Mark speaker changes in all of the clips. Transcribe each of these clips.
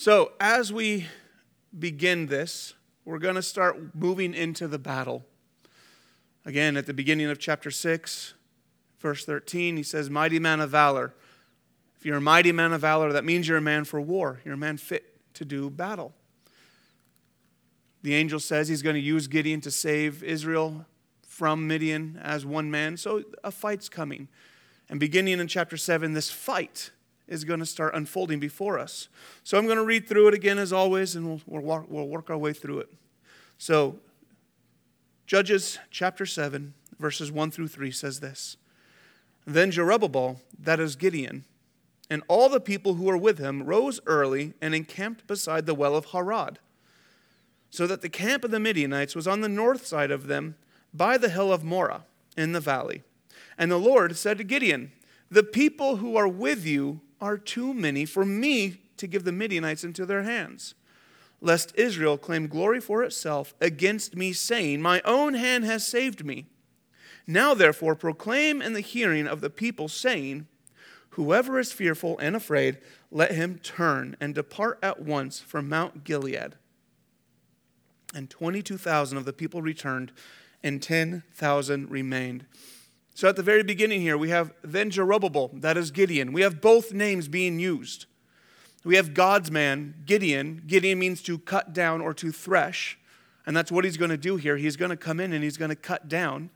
Speaker 1: So, as we begin this, we're going to start moving into the battle. Again, at the beginning of chapter 6, verse 13, he says, Mighty man of valor. If you're a mighty man of valor, that means you're a man for war. You're a man fit to do battle. The angel says he's going to use Gideon to save Israel from Midian as one man. So a fight's coming. And beginning in chapter 7, this fight is going to start unfolding before us. So I'm going to read through it again as always, and we'll, we'll, walk, we'll work our way through it. So, Judges chapter 7, verses 1 through 3 says this Then Jerubbaal, that is Gideon, and all the people who were with him rose early and encamped beside the well of Harod, so that the camp of the Midianites was on the north side of them by the hill of Moreh in the valley. And the Lord said to Gideon, The people who are with you are too many for me to give the Midianites into their hands, lest Israel claim glory for itself against me, saying, My own hand has saved me. Now, therefore, proclaim in the hearing of the people, saying, Whoever is fearful and afraid, let him turn and depart at once from Mount Gilead. And 22,000 of the people returned, and 10,000 remained. So at the very beginning here, we have then Jerubbaal, that is Gideon. We have both names being used. We have God's man, Gideon. Gideon means to cut down or to thresh. And that's what he's going to do here. He's going to come in and he's going to cut down.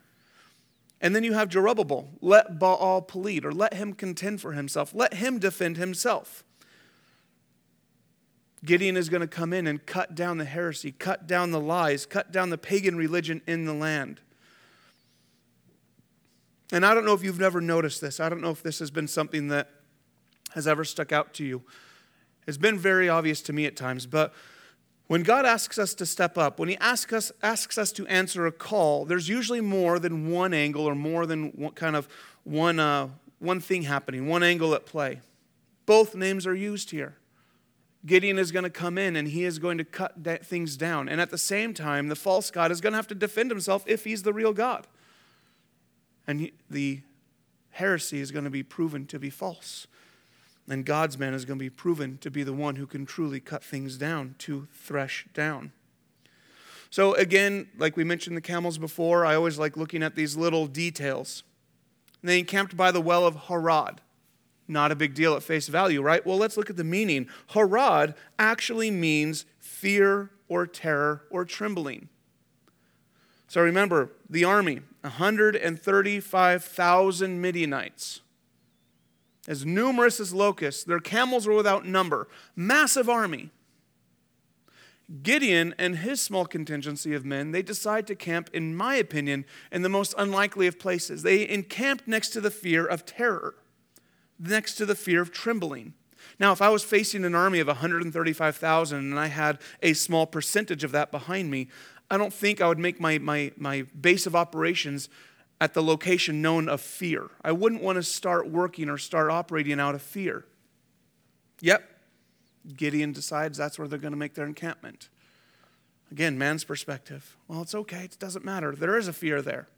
Speaker 1: And then you have Jerubbaal, let Baal plead, or let him contend for himself, let him defend himself. Gideon is going to come in and cut down the heresy, cut down the lies, cut down the pagan religion in the land. And I don't know if you've never noticed this. I don't know if this has been something that has ever stuck out to you. It's been very obvious to me at times, but when God asks us to step up, when He asks us, asks us to answer a call, there's usually more than one angle or more than one, kind of one, uh, one thing happening, one angle at play. Both names are used here. Gideon is going to come in and he is going to cut things down. And at the same time, the false God is going to have to defend himself if he's the real God. And the heresy is going to be proven to be false. And God's man is going to be proven to be the one who can truly cut things down, to thresh down. So, again, like we mentioned the camels before, I always like looking at these little details. And They encamped by the well of Harod. Not a big deal at face value, right? Well, let's look at the meaning. Harod actually means fear or terror or trembling. So remember, the army, 135,000 Midianites as numerous as locusts. Their camels were without number. Massive army. Gideon and his small contingency of men, they decide to camp, in my opinion, in the most unlikely of places. They encamped next to the fear of terror, next to the fear of trembling. Now, if I was facing an army of 135,000 and I had a small percentage of that behind me, I don't think I would make my, my, my base of operations at the location known of fear. I wouldn't want to start working or start operating out of fear. Yep, Gideon decides that's where they're going to make their encampment. Again, man's perspective. Well, it's okay, it doesn't matter. There is a fear there.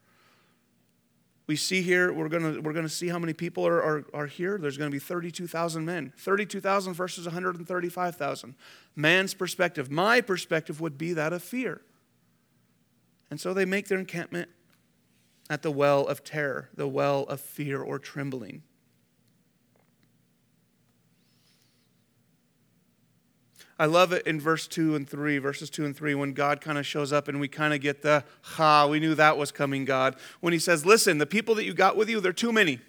Speaker 1: We see here, we're going to, we're to see how many people are, are, are here. There's going to be 32,000 men. 32,000 versus 135,000. Man's perspective, my perspective would be that of fear. And so they make their encampment at the well of terror, the well of fear or trembling. I love it in verse 2 and 3, verses 2 and 3, when God kind of shows up and we kind of get the, ha, we knew that was coming, God. When he says, listen, the people that you got with you, they're too many.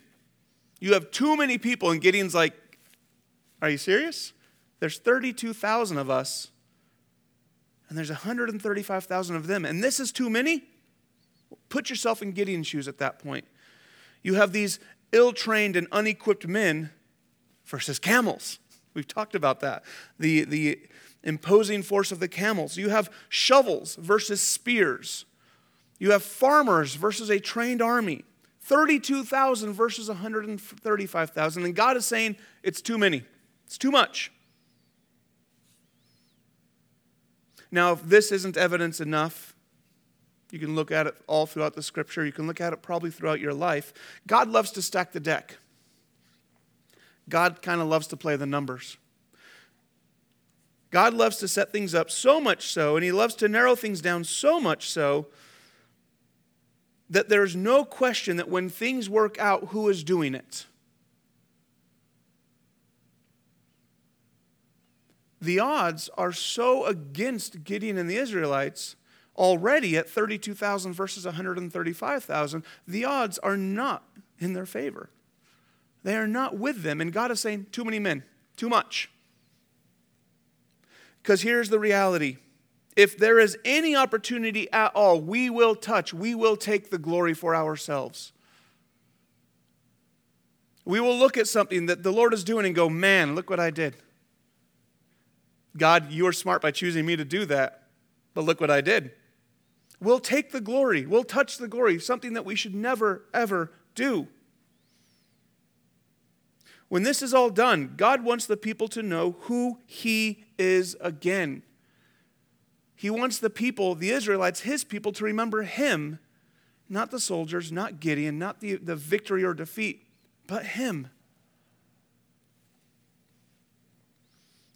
Speaker 1: You have too many people. And Gideon's like, are you serious? There's 32,000 of us, and there's 135,000 of them, and this is too many? Put yourself in Gideon's shoes at that point. You have these ill trained and unequipped men versus camels. We've talked about that. The, the imposing force of the camels. You have shovels versus spears. You have farmers versus a trained army. 32,000 versus 135,000. And God is saying it's too many, it's too much. Now, if this isn't evidence enough, you can look at it all throughout the scripture. You can look at it probably throughout your life. God loves to stack the deck. God kind of loves to play the numbers. God loves to set things up so much so, and He loves to narrow things down so much so, that there's no question that when things work out, who is doing it? The odds are so against Gideon and the Israelites already at 32,000 versus 135,000. The odds are not in their favor. They are not with them. And God is saying, too many men, too much. Because here's the reality if there is any opportunity at all, we will touch, we will take the glory for ourselves. We will look at something that the Lord is doing and go, man, look what I did. God, you are smart by choosing me to do that, but look what I did. We'll take the glory, we'll touch the glory, something that we should never, ever do. When this is all done, God wants the people to know who He is again. He wants the people, the Israelites, His people, to remember Him, not the soldiers, not Gideon, not the, the victory or defeat, but Him.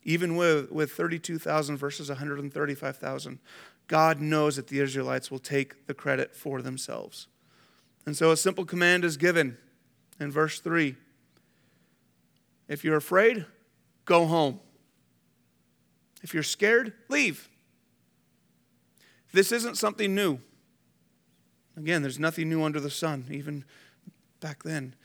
Speaker 1: Even with, with 32,000 versus 135,000, God knows that the Israelites will take the credit for themselves. And so a simple command is given in verse 3 if you're afraid, go home. If you're scared, leave. This isn't something new. Again, there's nothing new under the sun, even back then.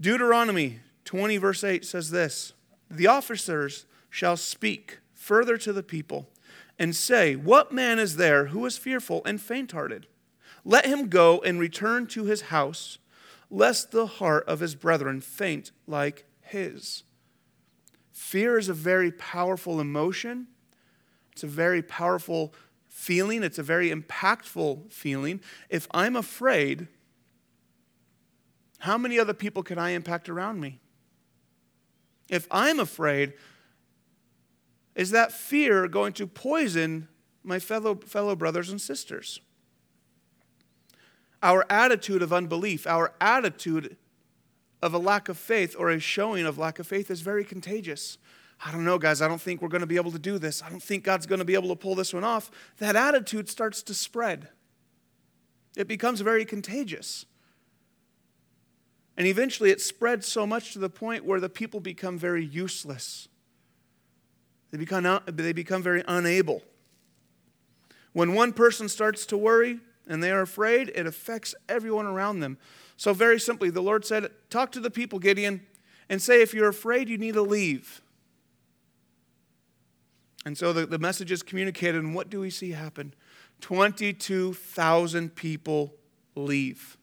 Speaker 1: Deuteronomy 20, verse 8 says this The officers shall speak further to the people and say, What man is there who is fearful and faint hearted? Let him go and return to his house, lest the heart of his brethren faint like his. Fear is a very powerful emotion. It's a very powerful feeling. It's a very impactful feeling. If I'm afraid, how many other people can I impact around me? If I'm afraid, is that fear going to poison my fellow, fellow brothers and sisters? Our attitude of unbelief, our attitude of a lack of faith or a showing of lack of faith is very contagious. I don't know, guys, I don't think we're going to be able to do this. I don't think God's going to be able to pull this one off. That attitude starts to spread, it becomes very contagious. And eventually it spreads so much to the point where the people become very useless. They become, they become very unable. When one person starts to worry and they are afraid, it affects everyone around them. So, very simply, the Lord said, Talk to the people, Gideon, and say, if you're afraid, you need to leave. And so the, the message is communicated, and what do we see happen? 22,000 people leave.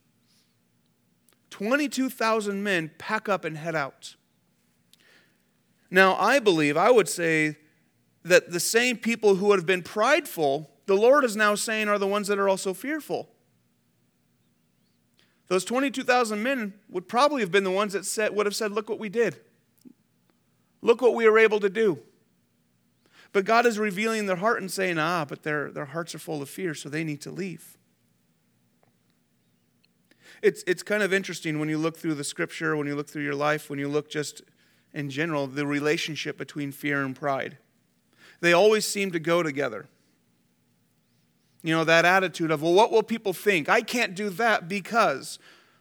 Speaker 1: 22,000 men pack up and head out. Now, I believe, I would say that the same people who would have been prideful, the Lord is now saying are the ones that are also fearful. Those 22,000 men would probably have been the ones that said, would have said, Look what we did. Look what we were able to do. But God is revealing their heart and saying, Ah, but their, their hearts are full of fear, so they need to leave. It's, it's kind of interesting when you look through the scripture, when you look through your life, when you look just in general, the relationship between fear and pride. They always seem to go together. You know, that attitude of, well, what will people think? I can't do that because,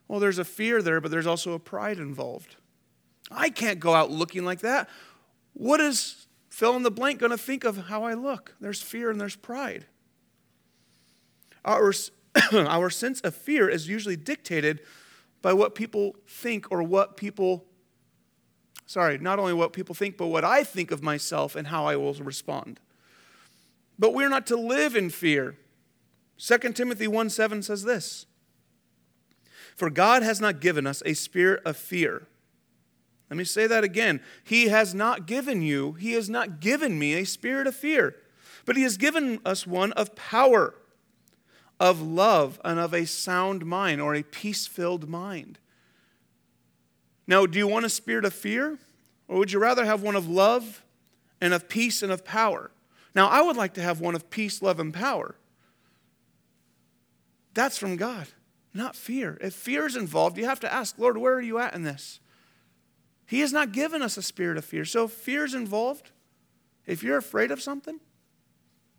Speaker 1: well, there's a fear there, but there's also a pride involved. I can't go out looking like that. What is fill in the blank going to think of how I look? There's fear and there's pride. Our, our sense of fear is usually dictated by what people think or what people, sorry, not only what people think, but what I think of myself and how I will respond. But we're not to live in fear. 2 Timothy 1 7 says this For God has not given us a spirit of fear. Let me say that again. He has not given you, He has not given me a spirit of fear, but He has given us one of power, of love, and of a sound mind or a peace filled mind. Now, do you want a spirit of fear? Or would you rather have one of love and of peace and of power? Now, I would like to have one of peace, love, and power. That's from God, not fear. If fear is involved, you have to ask, Lord, where are you at in this? He has not given us a spirit of fear. So if fear is involved, If you're afraid of something,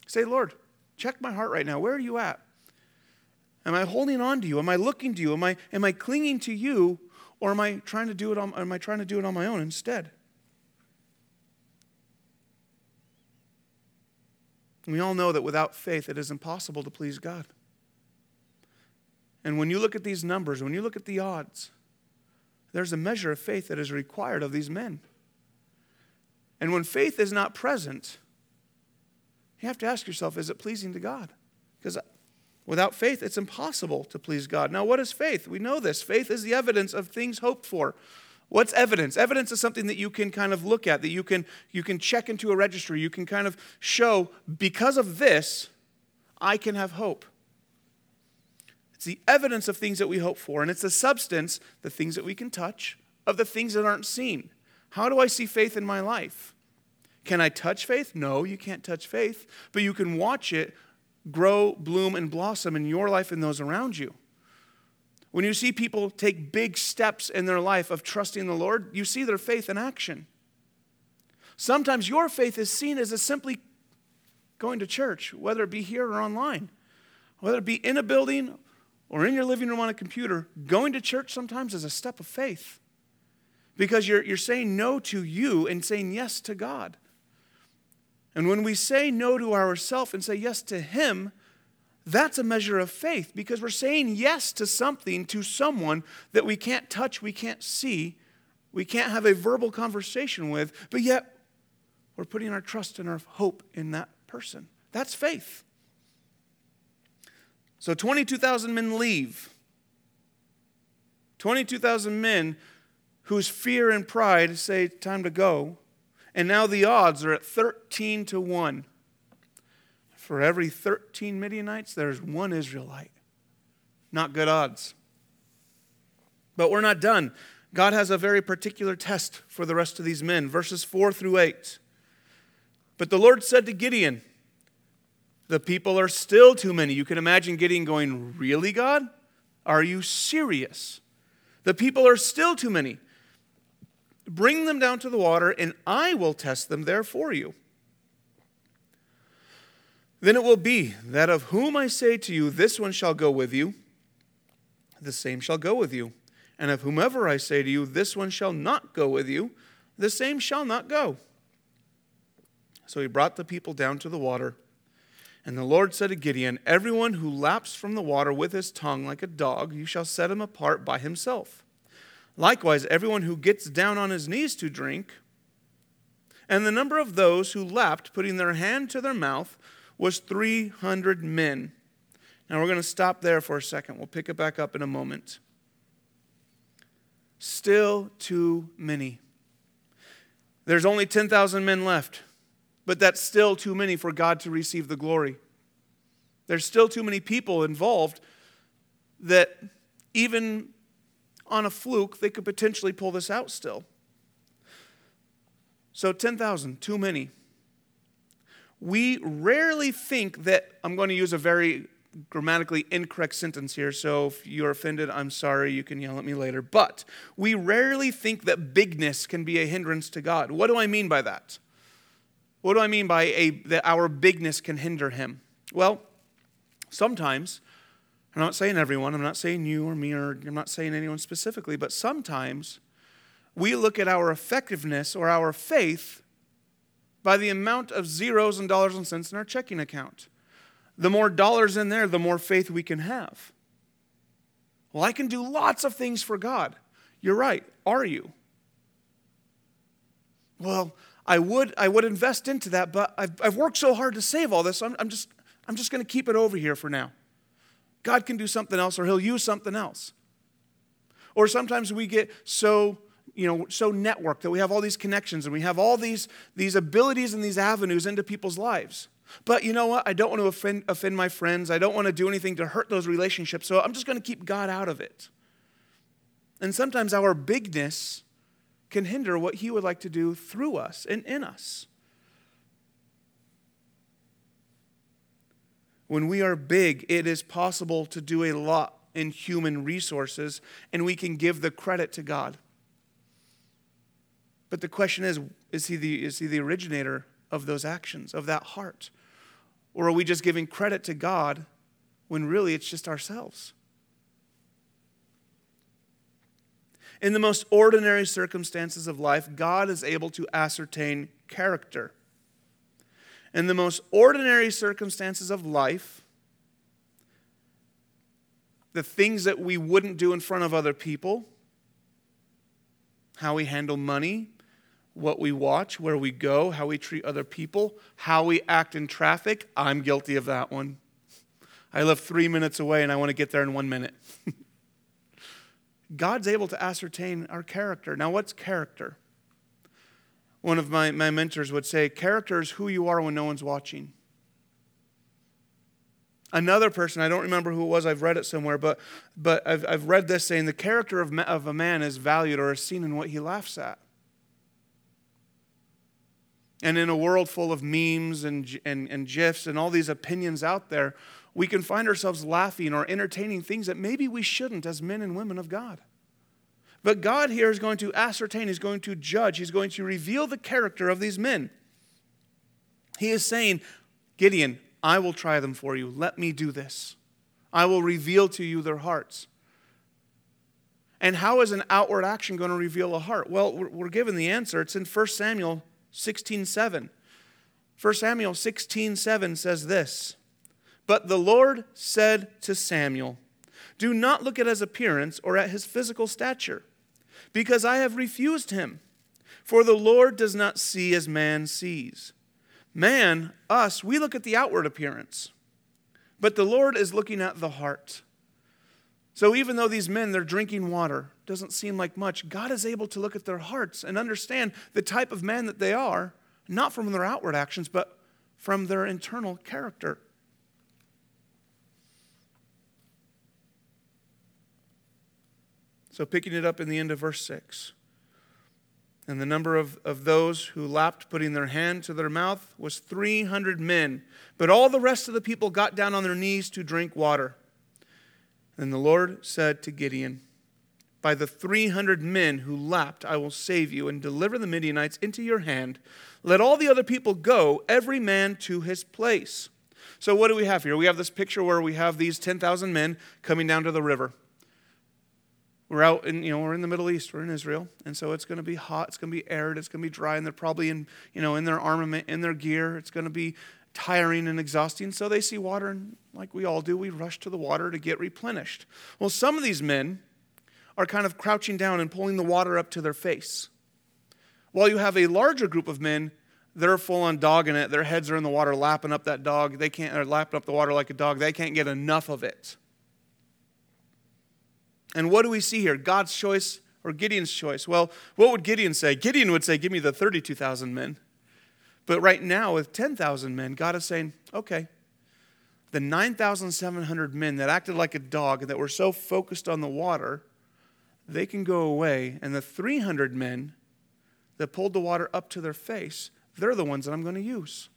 Speaker 1: say, Lord, check my heart right now. Where are you at? Am I holding on to you? Am I looking to you? Am I, am I clinging to you? Or am I trying to do it on, am I trying to do it on my own instead? We all know that without faith, it is impossible to please God. And when you look at these numbers, when you look at the odds, there's a measure of faith that is required of these men. And when faith is not present, you have to ask yourself is it pleasing to God? Because without faith, it's impossible to please God. Now, what is faith? We know this. Faith is the evidence of things hoped for. What's evidence? Evidence is something that you can kind of look at, that you can, you can check into a registry. You can kind of show, because of this, I can have hope. It's the evidence of things that we hope for, and it's the substance, the things that we can touch, of the things that aren't seen. How do I see faith in my life? Can I touch faith? No, you can't touch faith, but you can watch it grow, bloom, and blossom in your life and those around you. When you see people take big steps in their life of trusting the Lord, you see their faith in action. Sometimes your faith is seen as a simply going to church, whether it be here or online, whether it be in a building or in your living room on a computer. Going to church sometimes is a step of faith because you're, you're saying no to you and saying yes to God. And when we say no to ourselves and say yes to Him, that's a measure of faith because we're saying yes to something, to someone that we can't touch, we can't see, we can't have a verbal conversation with, but yet we're putting our trust and our hope in that person. That's faith. So 22,000 men leave. 22,000 men whose fear and pride say, Time to go. And now the odds are at 13 to 1. For every 13 Midianites, there's one Israelite. Not good odds. But we're not done. God has a very particular test for the rest of these men, verses 4 through 8. But the Lord said to Gideon, The people are still too many. You can imagine Gideon going, Really, God? Are you serious? The people are still too many. Bring them down to the water, and I will test them there for you. Then it will be that of whom I say to you, This one shall go with you, the same shall go with you. And of whomever I say to you, This one shall not go with you, the same shall not go. So he brought the people down to the water. And the Lord said to Gideon, Everyone who laps from the water with his tongue like a dog, you shall set him apart by himself. Likewise, everyone who gets down on his knees to drink. And the number of those who lapped, putting their hand to their mouth, was 300 men. Now we're going to stop there for a second. We'll pick it back up in a moment. Still too many. There's only 10,000 men left, but that's still too many for God to receive the glory. There's still too many people involved that even on a fluke, they could potentially pull this out still. So 10,000, too many we rarely think that, I'm going to use a very grammatically incorrect sentence here, so if you're offended, I'm sorry, you can yell at me later. But we rarely think that bigness can be a hindrance to God. What do I mean by that? What do I mean by a, that our bigness can hinder Him? Well, sometimes, I'm not saying everyone, I'm not saying you or me, or I'm not saying anyone specifically, but sometimes we look at our effectiveness or our faith by the amount of zeros and dollars and cents in our checking account. The more dollars in there, the more faith we can have. Well, I can do lots of things for God. You're right. Are you? Well, I would, I would invest into that, but I've, I've worked so hard to save all this, I'm, I'm just, I'm just going to keep it over here for now. God can do something else, or He'll use something else. Or sometimes we get so you know, so networked that we have all these connections and we have all these, these abilities and these avenues into people's lives. But you know what? I don't want to offend, offend my friends. I don't want to do anything to hurt those relationships. So I'm just going to keep God out of it. And sometimes our bigness can hinder what He would like to do through us and in us. When we are big, it is possible to do a lot in human resources, and we can give the credit to God. But the question is is he the, is he the originator of those actions, of that heart? Or are we just giving credit to God when really it's just ourselves? In the most ordinary circumstances of life, God is able to ascertain character. In the most ordinary circumstances of life, the things that we wouldn't do in front of other people, how we handle money, what we watch, where we go, how we treat other people, how we act in traffic. I'm guilty of that one. I live three minutes away and I want to get there in one minute. God's able to ascertain our character. Now, what's character? One of my, my mentors would say, character is who you are when no one's watching. Another person, I don't remember who it was, I've read it somewhere, but, but I've, I've read this saying the character of, of a man is valued or is seen in what he laughs at. And in a world full of memes and, and, and GIFs and all these opinions out there, we can find ourselves laughing or entertaining things that maybe we shouldn't as men and women of God. But God here is going to ascertain, He's going to judge, He's going to reveal the character of these men. He is saying, Gideon, I will try them for you. Let me do this. I will reveal to you their hearts. And how is an outward action going to reveal a heart? Well, we're given the answer. It's in 1 Samuel 16 7. 1 Samuel 16 7 says this But the Lord said to Samuel, Do not look at his appearance or at his physical stature, because I have refused him. For the Lord does not see as man sees. Man, us, we look at the outward appearance, but the Lord is looking at the heart. So even though these men, they're drinking water, doesn't seem like much, God is able to look at their hearts and understand the type of man that they are, not from their outward actions, but from their internal character. So, picking it up in the end of verse 6. And the number of, of those who lapped, putting their hand to their mouth, was 300 men. But all the rest of the people got down on their knees to drink water. And the Lord said to Gideon, By the 300 men who lapped, I will save you and deliver the Midianites into your hand. Let all the other people go, every man to his place. So, what do we have here? We have this picture where we have these 10,000 men coming down to the river. We're out in, you know, we're in the Middle East, we're in Israel, and so it's going to be hot, it's going to be arid, it's going to be dry, and they're probably in, you know, in their armament, in their gear. It's going to be tiring and exhausting. So they see water, and like we all do, we rush to the water to get replenished. Well, some of these men are kind of crouching down and pulling the water up to their face. While you have a larger group of men, they're full on dogging it. Their heads are in the water, lapping up that dog. They can't, or lapping up the water like a dog. They can't get enough of it. And what do we see here? God's choice or Gideon's choice? Well, what would Gideon say? Gideon would say, Give me the 32,000 men. But right now, with 10,000 men, God is saying, okay, the 9,700 men that acted like a dog and that were so focused on the water, they can go away. And the 300 men that pulled the water up to their face, they're the ones that I'm going to use.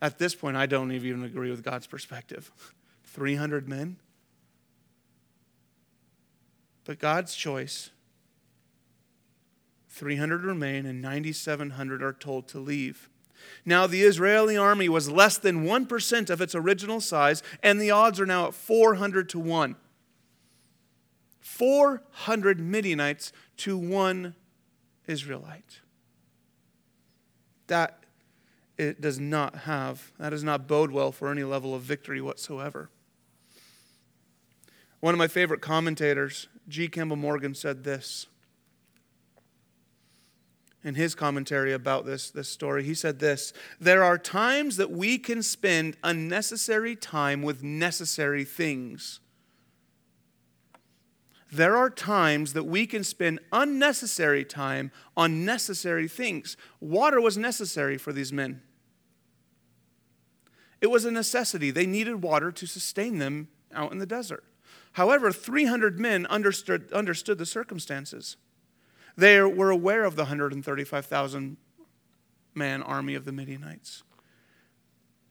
Speaker 1: At this point, I don't even agree with God's perspective. 300 men? But God's choice 300 remain, and 9,700 are told to leave. Now, the Israeli army was less than 1% of its original size, and the odds are now at 400 to 1. 400 Midianites to one Israelite. That it does not have, that does not bode well for any level of victory whatsoever. One of my favorite commentators, G. Campbell Morgan, said this in his commentary about this, this story. He said this There are times that we can spend unnecessary time with necessary things. There are times that we can spend unnecessary time on necessary things. Water was necessary for these men. It was a necessity. They needed water to sustain them out in the desert. However, 300 men understood, understood the circumstances. They were aware of the 135,000 man army of the Midianites.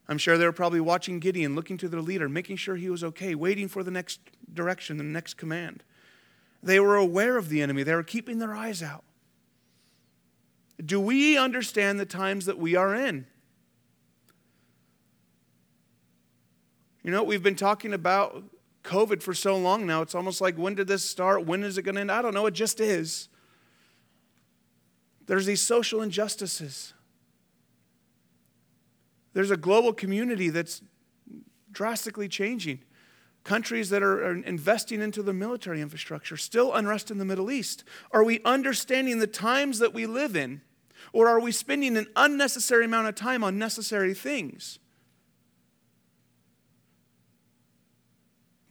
Speaker 1: I'm sure they were probably watching Gideon, looking to their leader, making sure he was okay, waiting for the next direction, the next command. They were aware of the enemy, they were keeping their eyes out. Do we understand the times that we are in? You know, we've been talking about COVID for so long now. It's almost like when did this start? When is it going to end? I don't know. It just is. There's these social injustices. There's a global community that's drastically changing. Countries that are, investing into the military infrastructure, still unrest in the Middle East. Are we understanding the times that we live in? Or are we spending an unnecessary amount of time on necessary things?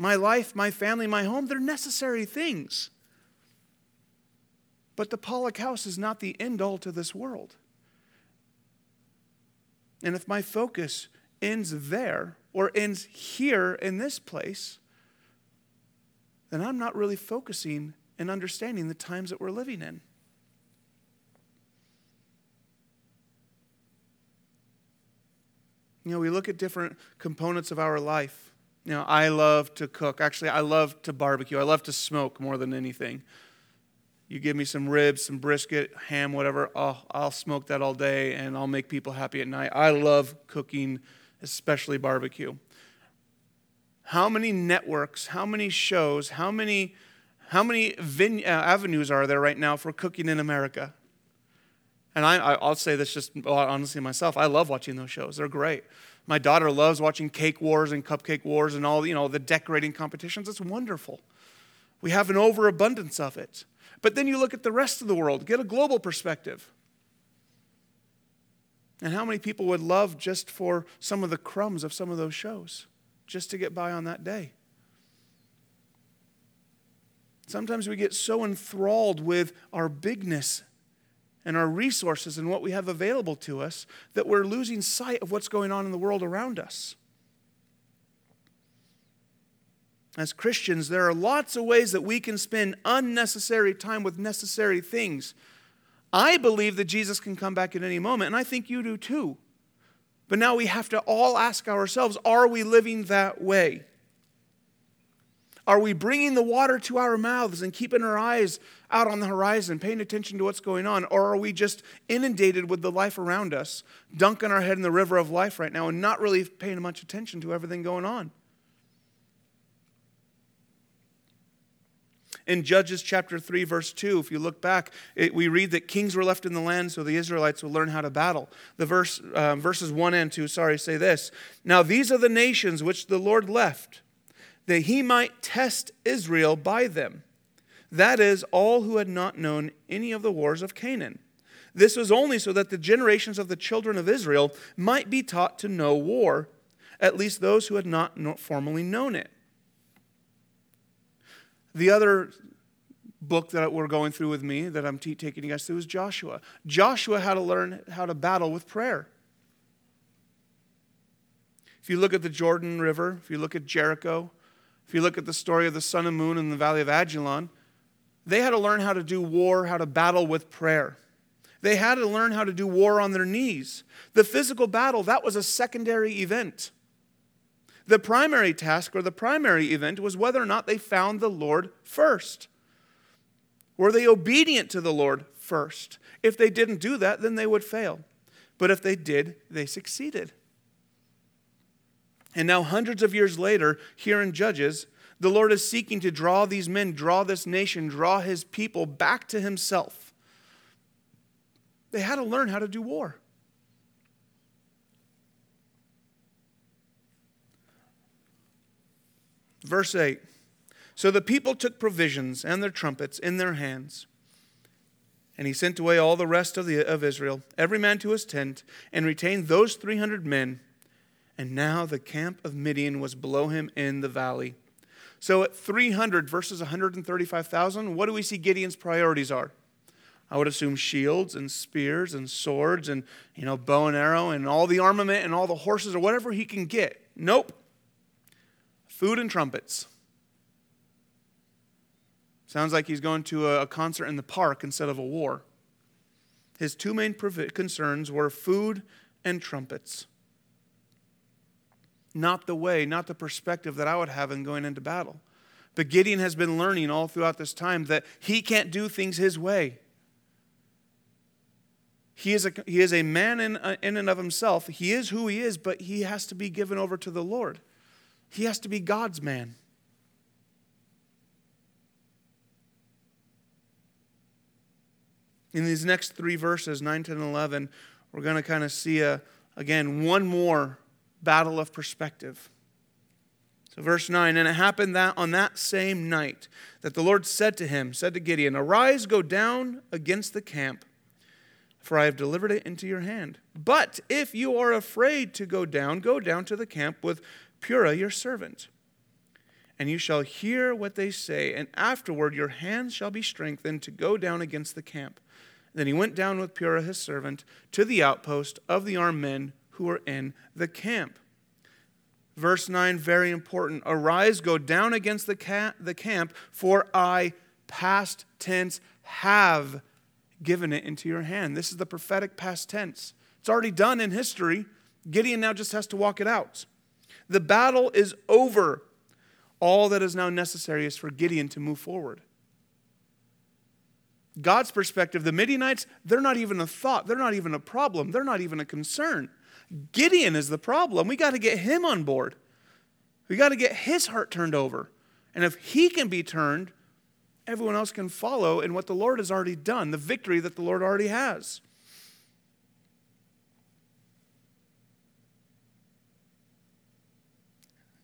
Speaker 1: My life, my family, my home, they're necessary things. But the Pollock house is not the end all to this world. And if my focus ends there or ends here in this place, then I'm not really focusing and understanding the times that we're living in. You know, we look at different components of our life. You know, I love to cook. Actually, I love to barbecue. I love to smoke more than anything. You give me some ribs, some brisket, ham, whatever, I'll, I'll smoke that all day and I'll make people happy at night. I love cooking, especially barbecue. How many networks, how many shows, how many, how many uh, avenues are there right now for cooking in America? And I, I, will say this just honestly myself. I love watching those shows. They're great. My daughter loves watching cake wars and cupcake wars and all, you know, the decorating competitions. It's wonderful. We have an overabundance of it. But then you look at the rest of the world, get a global perspective. And how many people would love just for some of the crumbs of some of those shows, just to get by on that day? Sometimes we get so enthralled with our bigness and our resources and what we have available to us that we're losing sight of what's going on in the world around us. As Christians, there are lots of ways that we can spend unnecessary time with necessary things. I believe that Jesus can come back at any moment, and I think you do too. But now we have to all ask ourselves are we living that way? Are we bringing the water to our mouths and keeping our eyes out on the horizon, paying attention to what's going on? Or are we just inundated with the life around us, dunking our head in the river of life right now and not really paying much attention to everything going on? in Judges chapter 3, verse 2, if you look back, it, we read that kings were left in the land so the Israelites would learn how to battle. The verse, um, verses 1 and 2, sorry, say this Now these are the nations which the Lord left, that he might test Israel by them. That is, all who had not known any of the wars of Canaan. This was only so that the generations of the children of Israel might be taught to know war, at least those who had not formally known it. The other book that we're going through with me, that I'm t- taking you guys through, is Joshua. Joshua had to learn how to battle with prayer. If you look at the Jordan River, if you look at Jericho, if you look at the story of the sun and moon in the valley of Ajalon, they had to learn how to do war, how to battle with prayer. They had to learn how to do war on their knees. The physical battle, that was a secondary event. The primary task or the primary event was whether or not they found the Lord first. Were they obedient to the Lord first? If they didn't do that, then they would fail. But if they did, they succeeded. And now, hundreds of years later, here in Judges, the Lord is seeking to draw these men, draw this nation, draw his people back to himself. They had to learn how to do war. Verse 8 So the people took provisions and their trumpets in their hands. And he sent away all the rest of, the, of Israel, every man to his tent, and retained those 300 men. And now the camp of Midian was below him in the valley. So at 300 versus 135,000, what do we see Gideon's priorities are? I would assume shields and spears and swords and you know bow and arrow and all the armament and all the horses or whatever he can get. Nope food and trumpets. Sounds like he's going to a concert in the park instead of a war. His two main concerns were food and trumpets. Not the way, not the perspective that I would have in going into battle. But Gideon has been learning all throughout this time that he can't do things his way. He is a, he is a man in, uh, in and of himself. He is who he is, but he has to be given over to the Lord. He has to be God's man. In these next three verses, 9, 10, and 11, we're going to kind of see, a, again, one more battle of perspective. So, verse 9, and it happened that on that same night that the Lord said to him, said to Gideon, Arise, go down against the camp for I have delivered it into your hand. But if you are afraid to go down, go down to the camp with Purah your servant. And you shall hear what they say, and afterward your hands shall be strengthened to go down against the camp. Then he went down with Purah his servant to the outpost of the armed men who were in the camp. Verse 9, very important. Arise, go down against the, ca- the camp, for I, past tense, have given it into your hand. This is the prophetic past tense. It's already done in history. Gideon now just has to walk it out. The battle is over. All that is now necessary is for Gideon to move forward. God's perspective, the Midianites, they're not even a thought. They're not even a problem. They're not even a concern. Gideon is the problem. We got to get him on board. We got to get his heart turned over. And if he can be turned, everyone else can follow in what the Lord has already done, the victory that the Lord already has.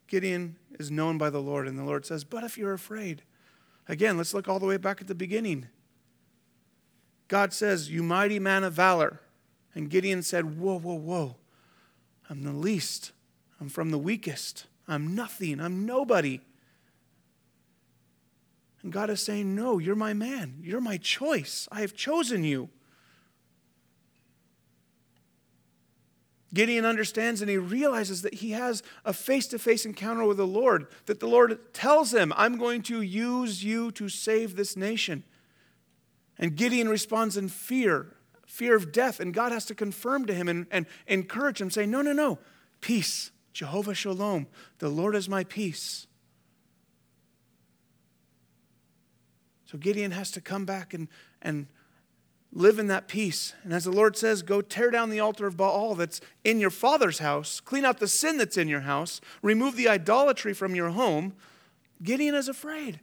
Speaker 1: Gideon is known by the Lord, and the Lord says, But if you're afraid, again, let's look all the way back at the beginning. God says, You mighty man of valor. And Gideon said, Whoa, whoa, whoa. I'm the least. I'm from the weakest. I'm nothing. I'm nobody. And God is saying, No, you're my man. You're my choice. I have chosen you. Gideon understands and he realizes that he has a face to face encounter with the Lord, that the Lord tells him, I'm going to use you to save this nation. And Gideon responds in fear, fear of death. And God has to confirm to him and, and encourage him, say, No, no, no, peace, Jehovah Shalom. The Lord is my peace. So Gideon has to come back and, and live in that peace. And as the Lord says, go tear down the altar of Baal that's in your father's house, clean out the sin that's in your house, remove the idolatry from your home. Gideon is afraid.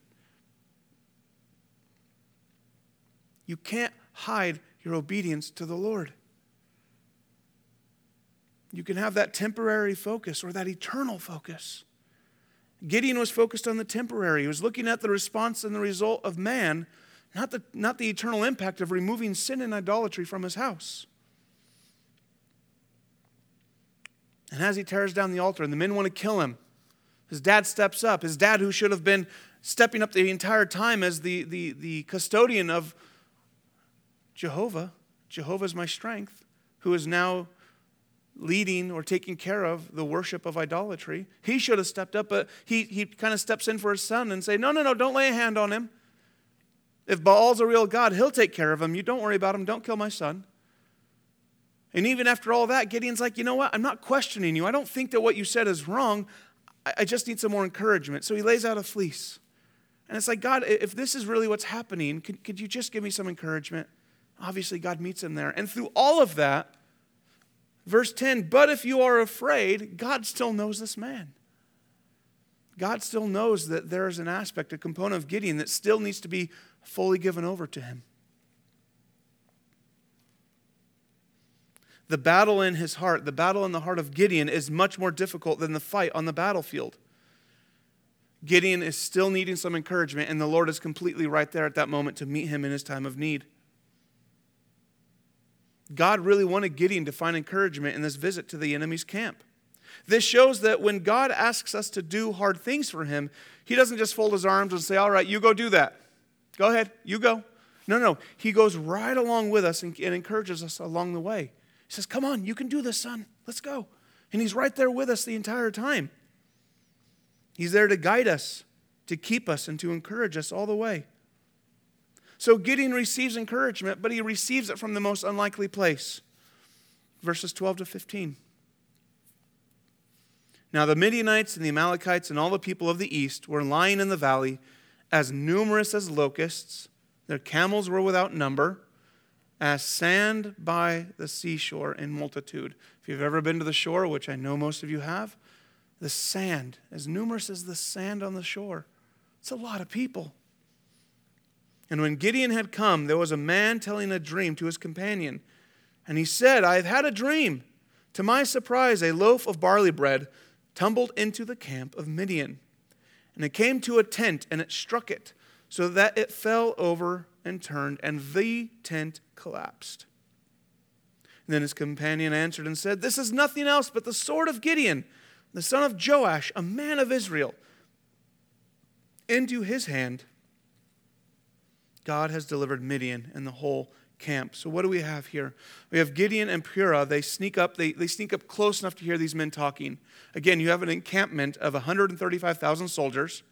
Speaker 1: You can't hide your obedience to the Lord. You can have that temporary focus or that eternal focus. Gideon was focused on the temporary. He was looking at the response and the result of man, not the, not the eternal impact of removing sin and idolatry from his house. And as he tears down the altar and the men want to kill him, his dad steps up. His dad, who should have been stepping up the entire time as the, the, the custodian of Jehovah, Jehovah's my strength, who is now leading or taking care of the worship of idolatry. He should have stepped up, but he, he kind of steps in for his son and say, No, no, no, don't lay a hand on him. If Baal's a real God, he'll take care of him. You don't worry about him. Don't kill my son. And even after all that, Gideon's like, you know what? I'm not questioning you. I don't think that what you said is wrong. I, I just need some more encouragement. So he lays out a fleece. And it's like, God, if this is really what's happening, could, could you just give me some encouragement? Obviously, God meets him there. And through all of that, Verse 10 But if you are afraid, God still knows this man. God still knows that there is an aspect, a component of Gideon that still needs to be fully given over to him. The battle in his heart, the battle in the heart of Gideon, is much more difficult than the fight on the battlefield. Gideon is still needing some encouragement, and the Lord is completely right there at that moment to meet him in his time of need. God really wanted Gideon to find encouragement in this visit to the enemy's camp. This shows that when God asks us to do hard things for him, he doesn't just fold his arms and say, All right, you go do that. Go ahead, you go. No, no. He goes right along with us and, and encourages us along the way. He says, Come on, you can do this, son. Let's go. And he's right there with us the entire time. He's there to guide us, to keep us, and to encourage us all the way. So Gideon receives encouragement, but he receives it from the most unlikely place. Verses 12 to 15. Now the Midianites and the Amalekites and all the people of the east were lying in the valley, as numerous as locusts. Their camels were without number. as sand by the seashore in multitude. If you've ever been to the shore, which I know most of you have, the sand, as numerous as the sand on the shore, it's a lot of people. And when Gideon had come, there was a man telling a dream to his companion. And he said, I have had a dream. To my surprise, a loaf of barley bread tumbled into the camp of Midian. And it came to a tent, and it struck it, so that it fell over and turned, and the tent collapsed. And then his companion answered and said, This is nothing else but the sword of Gideon, the son of Joash, a man of Israel. Into his hand, God has delivered Midian and the whole camp. So what do we have here? We have Gideon and Purah. They sneak up, they, they sneak up close enough to hear these men talking. Again, you have an encampment of 135,000 soldiers,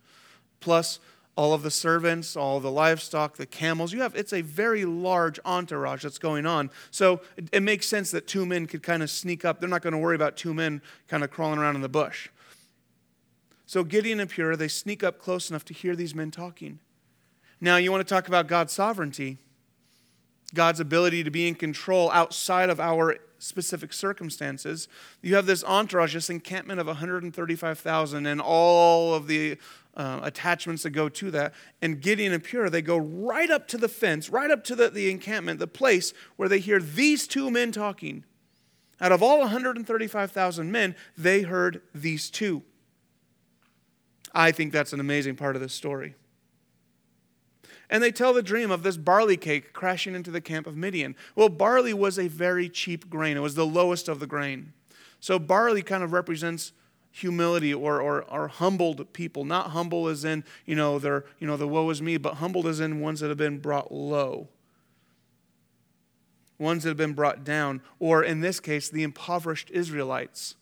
Speaker 1: plus all of the servants, all the livestock, the camels. You have it's a very large entourage that's going on. So it, it makes sense that two men could kind of sneak up. They're not going to worry about two men kind of crawling around in the bush. So Gideon and Purah, they sneak up close enough to hear these men talking. Now, you want to talk about God's sovereignty. God's ability to be in control outside of our specific circumstances. You have this entourage, this encampment of 135,000, and all of the uh, attachments that go to that. And Gideon and Purah, they go right up to the fence, right up to the, the encampment, the place where they hear these two men talking. Out of all 135,000 men, they heard these two. I think that's an amazing part of this story. And they tell the dream of this barley cake crashing into the camp of Midian. Well, barley was a very cheap grain, it was the lowest of the grain. So barley kind of represents humility or, or, or humbled people. Not humble as in, you know, they're, you know, the woe is me, but humbled as in ones that have been brought low. Ones that have been brought down. Or in this case, the impoverished Israelites.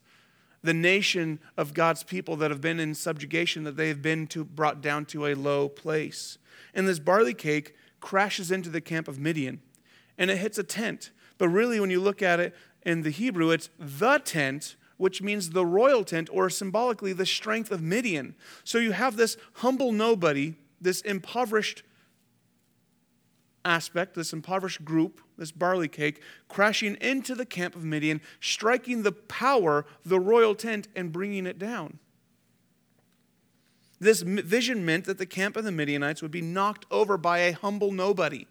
Speaker 1: The nation of God's people that have been in subjugation, that they have been to, brought down to a low place. And this barley cake crashes into the camp of Midian and it hits a tent. But really, when you look at it in the Hebrew, it's the tent, which means the royal tent, or symbolically the strength of Midian. So you have this humble nobody, this impoverished aspect, this impoverished group, this barley cake, crashing into the camp of Midian, striking the power, the royal tent, and bringing it down. This vision meant that the camp of the Midianites would be knocked over by a humble nobody.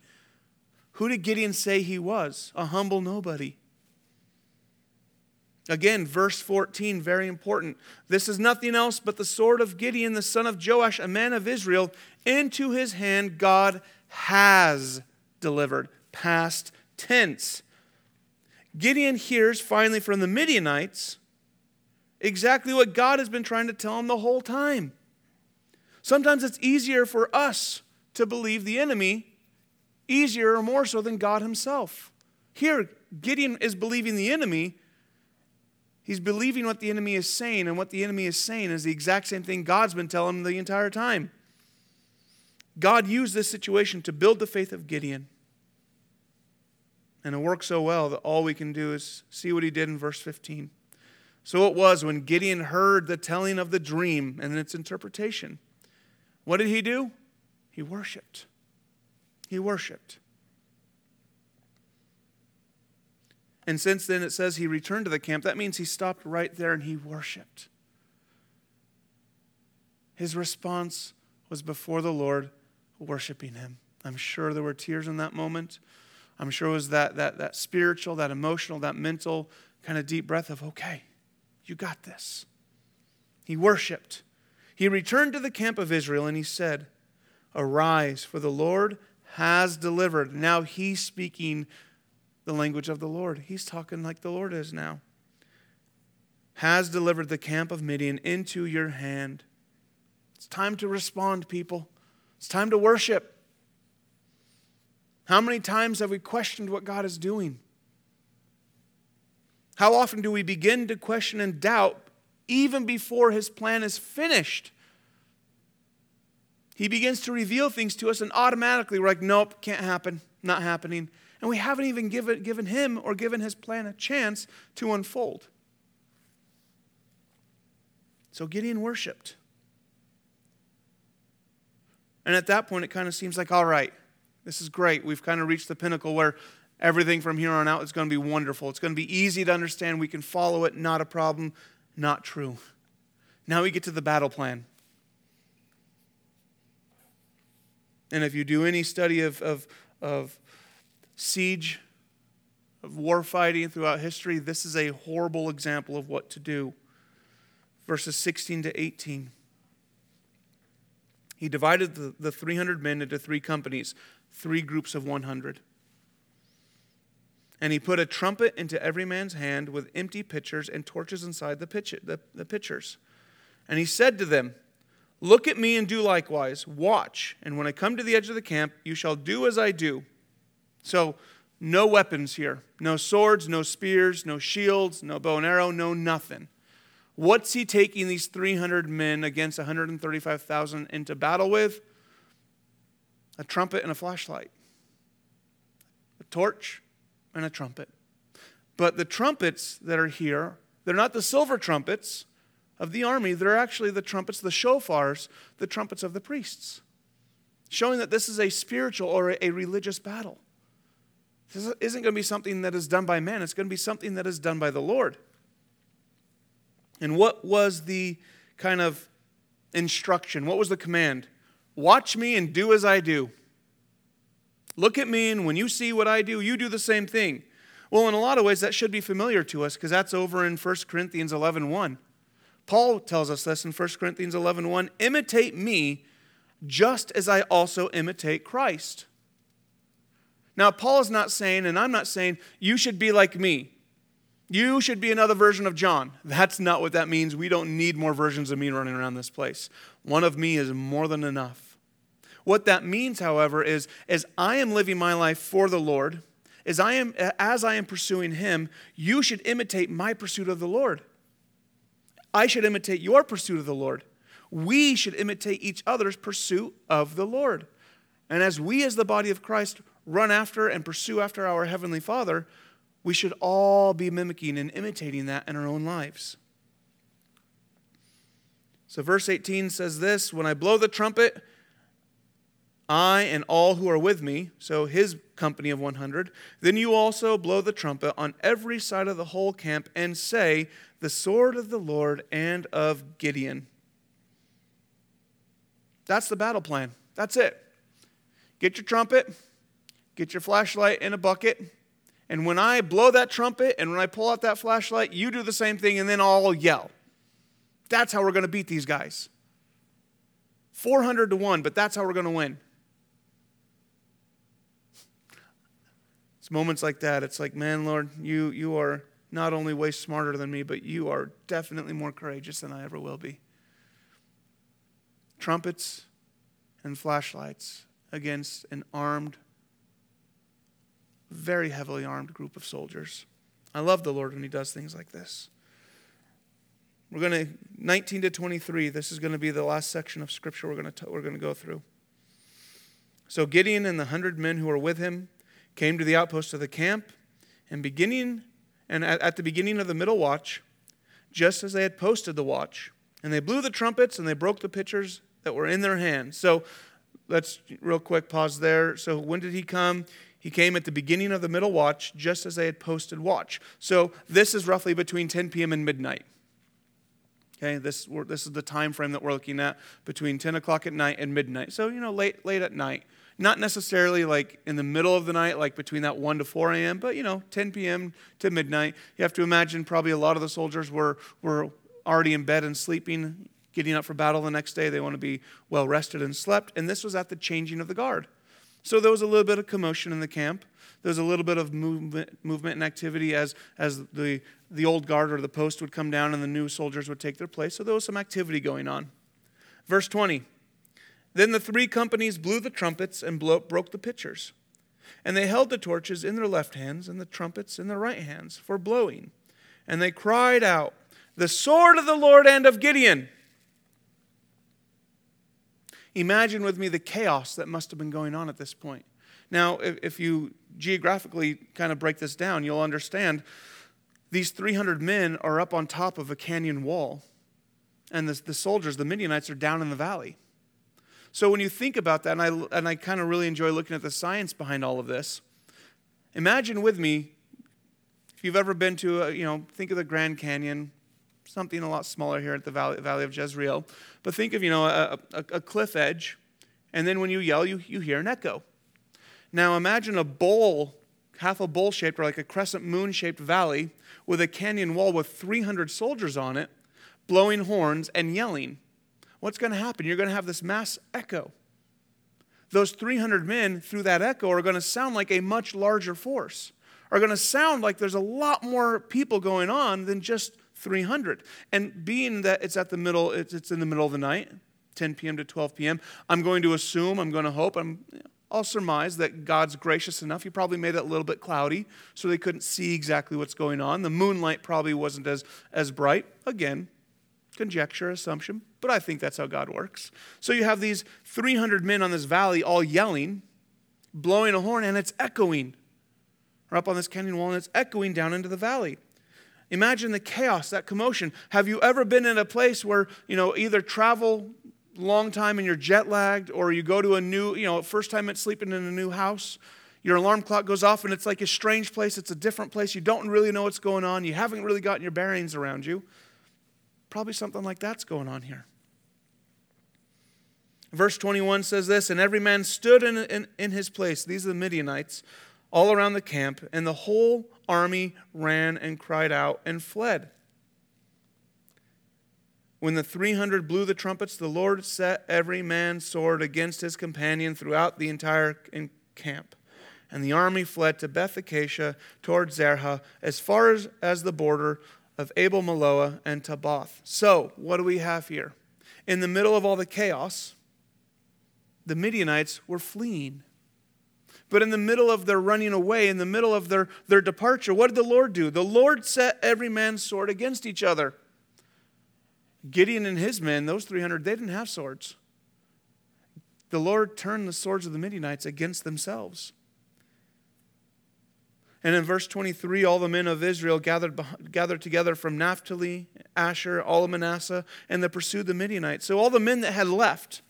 Speaker 1: Who did Gideon say he was? A humble nobody. Again, verse 14, very important. This is nothing else but the sword of Gideon, the son of Joash, a man of Israel. Into his hand God has delivered. Past tense. Gideon hears finally from the Midianites exactly what God has been trying to tell him the whole time. Sometimes it's easier for us to believe the enemy, easier or more so than God himself. Here, Gideon is believing the enemy. He's believing what the enemy is saying, and what the enemy is saying is the exact same thing God's been telling him the entire time. God used this situation to build the faith of Gideon. And it worked so well that all we can do is see what he did in verse 15. So it was when Gideon heard the telling of the dream and its interpretation what did he do? He worshiped. He worshiped. And since then it says he returned to the camp, that means he stopped right there and he worshiped. His response was before the Lord, worshiping him. I'm sure there were tears in that moment. I'm sure it was that, that, that spiritual, that emotional, that mental kind of deep breath of, okay, you got this. He worshiped. He returned to the camp of Israel and he said, Arise, for the Lord has delivered. Now he's speaking the language of the Lord. He's talking like the Lord is now. Has delivered the camp of Midian into your hand. It's time to respond, people. It's time to worship. How many times have we questioned what God is doing? How often do we begin to question and doubt even before his plan is finished. He begins to reveal things to us, and automatically we're like, nope, can't happen, not happening. And we haven't even given, given him or given his plan a chance to unfold. So Gideon worshiped. And at that point, it kind of seems like, all right, this is great. We've kind of reached the pinnacle where Everything from here on out is going to be wonderful. It's going to be easy to understand. We can follow it, not a problem. Not true. Now we get to the battle plan. And if you do any study of, of, of siege, of war fighting throughout history, this is a horrible example of what to do. Verses 16 to 18. He divided the, the 300 men into three companies, three groups of 100. And he put a trumpet into every man's hand with empty pitchers and torches inside the, the, the pitchers. And he said to them, Look at me and do likewise. Watch, and when I come to the edge of the camp, you shall do as I do. So, no weapons here. No swords, no spears, no shields, no bow and arrow, no nothing. What's he taking these 300 men against 135,000 into battle with? A trumpet and a flashlight, a torch and a trumpet. But the trumpets that are here, they're not the silver trumpets of the army, they're actually the trumpets, the shofars, the trumpets of the priests, showing that this is a spiritual or a religious battle. This isn't going to be something that is done by man, it's going to be something that is done by the Lord. And what was the kind of instruction? What was the command? Watch me and do as I do. Look at me, and when you see what I do, you do the same thing. Well, in a lot of ways, that should be familiar to us because that's over in 1 Corinthians 11 1. Paul tells us this in 1 Corinthians 11 1 imitate me just as I also imitate Christ. Now, Paul is not saying, and I'm not saying, you should be like me. You should be another version of John. That's not what that means. We don't need more versions of me running around this place. One of me is more than enough. What that means, however, is as I am living my life for the Lord, as I am as I am pursuing him, you should imitate my pursuit of the Lord. I should imitate your pursuit of the Lord. We should imitate each other's pursuit of the Lord. And as we, as the body of Christ, run after and pursue after our Heavenly Father, we should all be mimicking and imitating that in our own lives. So, verse 18 says this When I blow the trumpet, I and all who are with me, so his company of 100, then you also blow the trumpet on every side of the whole camp and say, The sword of the Lord and of Gideon. That's the battle plan. That's it. Get your trumpet, get your flashlight in a bucket, and when I blow that trumpet and when I pull out that flashlight, you do the same thing, and then I'll yell. That's how we're going to beat these guys. 400 to 1, but that's how we're going to win. It's moments like that. It's like, man, Lord, you, you are not only way smarter than me, but you are definitely more courageous than I ever will be. Trumpets and flashlights against an armed, very heavily armed group of soldiers. I love the Lord when He does things like this. We're going to 19 to 23. This is going to be the last section of scripture we're going to we're going to go through. So Gideon and the hundred men who were with him came to the outpost of the camp, and beginning and at, at the beginning of the middle watch, just as they had posted the watch, and they blew the trumpets and they broke the pitchers that were in their hands. So let's real quick pause there. So when did he come? He came at the beginning of the middle watch, just as they had posted watch. So this is roughly between 10 p.m. and midnight. Okay, this, this is the time frame that we're looking at between 10 o'clock at night and midnight. So, you know, late, late at night. Not necessarily like in the middle of the night, like between that 1 to 4 a.m., but, you know, 10 p.m. to midnight. You have to imagine probably a lot of the soldiers were, were already in bed and sleeping, getting up for battle the next day. They want to be well rested and slept. And this was at the changing of the guard. So there was a little bit of commotion in the camp. There was a little bit of movement, movement and activity as, as the, the old guard or the post would come down and the new soldiers would take their place. So there was some activity going on. Verse 20 Then the three companies blew the trumpets and blow, broke the pitchers. And they held the torches in their left hands and the trumpets in their right hands for blowing. And they cried out, The sword of the Lord and of Gideon. Imagine with me the chaos that must have been going on at this point. Now, if, if you geographically kind of break this down, you'll understand these 300 men are up on top of a canyon wall, and the, the soldiers, the Midianites, are down in the valley. So when you think about that, and I, and I kind of really enjoy looking at the science behind all of this, Imagine with me, if you've ever been to, a, you know, think of the Grand Canyon, something a lot smaller here at the Valley, Valley of Jezreel, but think of, you know, a, a, a cliff edge, and then when you yell, you, you hear an echo. Now imagine a bowl, half a bowl shaped or like a crescent moon shaped valley with a canyon wall with 300 soldiers on it, blowing horns and yelling. What's going to happen? You're going to have this mass echo those 300 men through that echo are going to sound like a much larger force, are going to sound like there's a lot more people going on than just 300. And being that it's at the middle, it's, it's in the middle of the night, 10 p.m. to 12 p.m., I'm going to assume, I'm going to hope, I'm, I'll surmise that God's gracious enough. He probably made it a little bit cloudy so they couldn't see exactly what's going on. The moonlight probably wasn't as, as bright. Again, conjecture, assumption, but I think that's how God works. So you have these 300 men on this valley all yelling, blowing a horn, and it's echoing. We're up on this canyon wall, and it's echoing down into the valley. Imagine the chaos, that commotion. Have you ever been in a place where, you know, either travel long time and you're jet lagged, or you go to a new, you know, first time it's sleeping in a new house, your alarm clock goes off and it's like a strange place, it's a different place, you don't really know what's going on, you haven't really gotten your bearings around you. Probably something like that's going on here. Verse 21 says this And every man stood in, in, in, his place. These are the Midianites, all around the camp, and the whole army ran and cried out and fled. When the 300 blew the trumpets, the Lord set every man's sword against his companion throughout the entire camp. And the army fled to Beth Acacia toward Zerah, as far as, as the border of Abel Meholah and Tabbath. So, what do we have here? In the middle of all the chaos, the Midianites were fleeing. But in the middle of their running away, in the middle of their, their departure, what did the Lord do? The Lord set every man's sword against each other. Gideon and his men, those 300, they didn't have swords. The Lord turned the swords of the Midianites against themselves. And in verse 23, all the men of Israel gathered, gathered together from Naphtali, Asher, all of Manasseh, and they pursued the Midianites. So all the men that had left,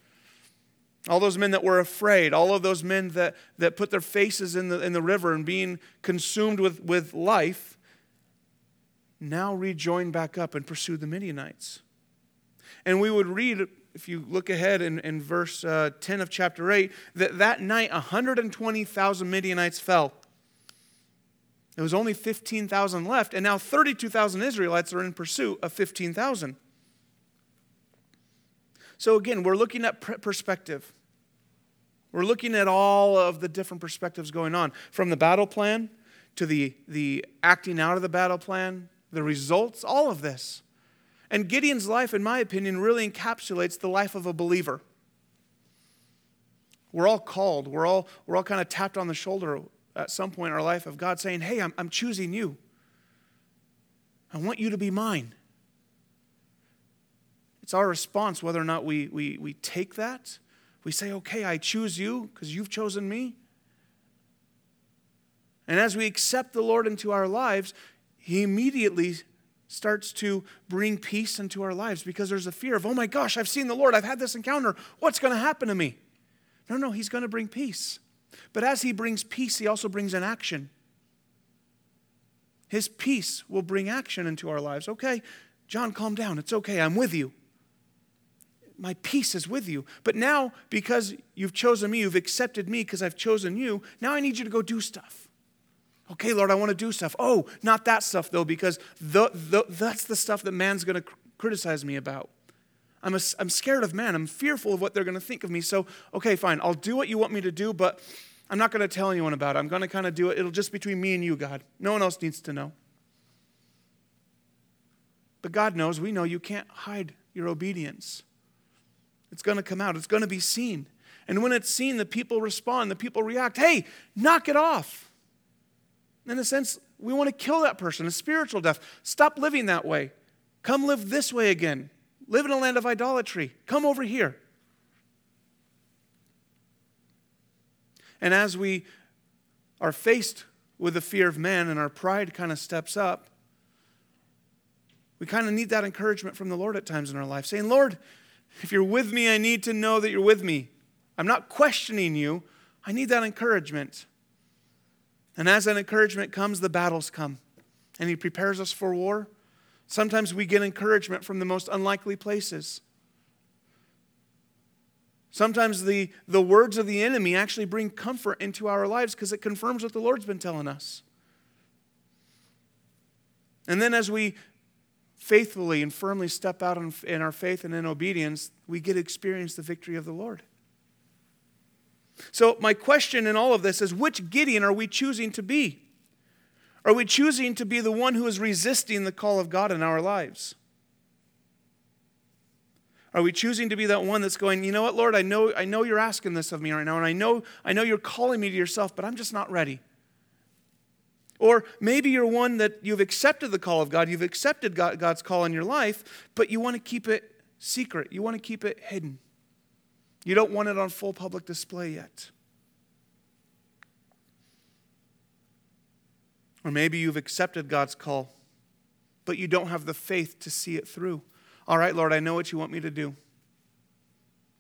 Speaker 1: all those men that were afraid, all of those men that, that put their faces in the, in the river and being consumed with, with life, now rejoined back up and pursued the Midianites. And we would read, if you look ahead in, in verse uh, 10 of chapter 8, that that night 120,000 Midianites fell. There was only 15,000 left, and now 32,000 Israelites are in pursuit of 15,000. So again, we're looking at perspective. We're looking at all of the different perspectives going on from the battle plan to the, the acting out of the battle plan, the results, all of this. And Gideon's life, in my opinion, really encapsulates the life of a believer. We're all called, we're all, we're all kind of tapped on the shoulder at some point in our life of God saying, Hey, I'm, I'm choosing you. I want you to be mine. It's our response whether or not we, we, we take that. We say, Okay, I choose you because you've chosen me. And as we accept the Lord into our lives, He immediately starts to bring peace into our lives because there's a fear of, oh my gosh, I've seen the Lord, I've had this encounter. What's going to happen to me? No, no, He's going to bring peace. But as he brings peace, he also brings an action. His peace will bring action into our lives. Okay, John, calm down. It's okay. I'm with you. My peace is with you. But now, because you've chosen me, you've accepted me because I've chosen you, now I need you to go do stuff. Okay, Lord, I want to do stuff. Oh, not that stuff, though, because the, the, that's the stuff that man's going to criticize me about. I'm, a, I'm scared of man. I'm fearful of what they're going to think of me. So, okay, fine. I'll do what you want me to do, but I'm not going to tell anyone about it. I'm going to kind of do it. It'll just be between me and you, God. No one else needs to know. But God knows, we know you can't hide your obedience. It's going to come out, it's going to be seen. And when it's seen, the people respond, the people react. Hey, knock it off. In a sense, we want to kill that person, a spiritual death. Stop living that way. Come live this way again. Live in a land of idolatry. Come over here. And as we are faced with the fear of man and our pride kind of steps up, we kind of need that encouragement from the Lord at times in our life, saying, Lord, if you're with me, I need to know that you're with me. I'm not questioning you, I need that encouragement. And as that encouragement comes, the battles come. And He prepares us for war. Sometimes we get encouragement from the most unlikely places. Sometimes the, the words of the enemy actually bring comfort into our lives because it confirms what the Lord's been telling us. And then as we faithfully and firmly step out in our faith and in obedience, we get to experience the victory of the Lord. So, my question in all of this is which Gideon are we choosing to be? Are we choosing to be the one who is resisting the call of God in our lives? Are we choosing to be that one that's going, you know what, Lord, I know, I know you're asking this of me right now, and I know, I know you're calling me to yourself, but I'm just not ready. Or maybe you're one that you've accepted the call of God, you've accepted God's call in your life, but you want to keep it secret, you want to keep it hidden. You don't want it on full public display yet. Or maybe you've accepted God's call, but you don't have the faith to see it through. All right, Lord, I know what you want me to do.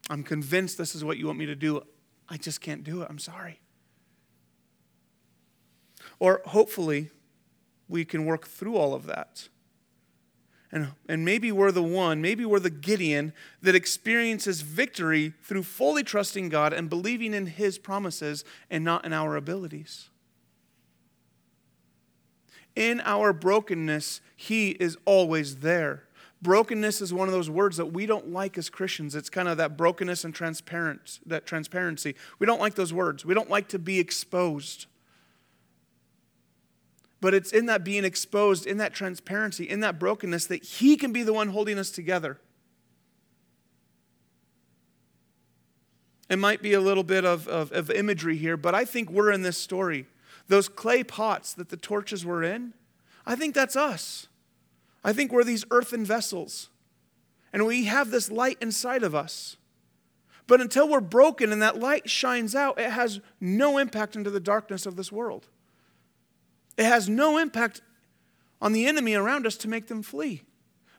Speaker 1: I'm convinced this is what you want me to do. I just can't do it. I'm sorry. Or hopefully, we can work through all of that. And, and maybe we're the one, maybe we're the Gideon that experiences victory through fully trusting God and believing in His promises and not in our abilities. In our brokenness, He is always there. Brokenness is one of those words that we don't like as Christians. It's kind of that brokenness and transparent, that transparency. We don't like those words. We don't like to be exposed. But it's in that being exposed, in that transparency, in that brokenness, that He can be the one holding us together. It might be a little bit of, of, of, imagery here, but I think we're in this story. Those clay pots that the torches were in, I think that's us. I think we're these earthen vessels. And we have this light inside of us. But until we're broken and that light shines out, it has no impact into the darkness of this world. It has no impact on the enemy around us to make them flee.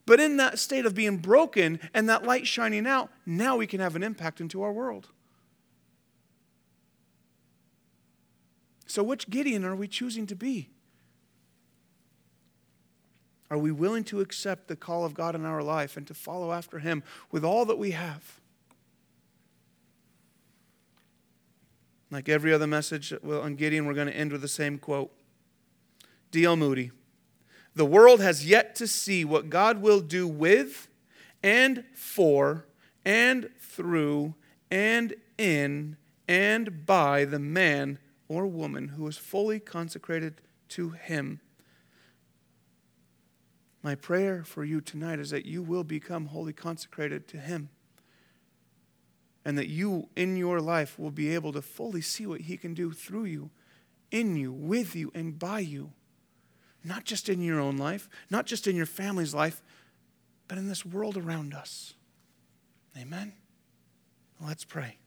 Speaker 1: But in that state of being broken and that light shining out, now we can have an impact into our world. So, which Gideon are we choosing to be? Are we willing to accept the call of God in our life and to follow after Him with all that we have? Like every other message on Gideon, we're going to end with the same quote D.L. Moody. The world has yet to see what God will do with and for and through and in and by the man or woman who is fully consecrated to Him. My prayer for you tonight is that you will become wholly consecrated to Him. And that you, in your life, will be able to fully see what He can do through you, in you, with you, and by you not just in your own life, not just in your family's life, but in this world around us. Amen? Let's pray.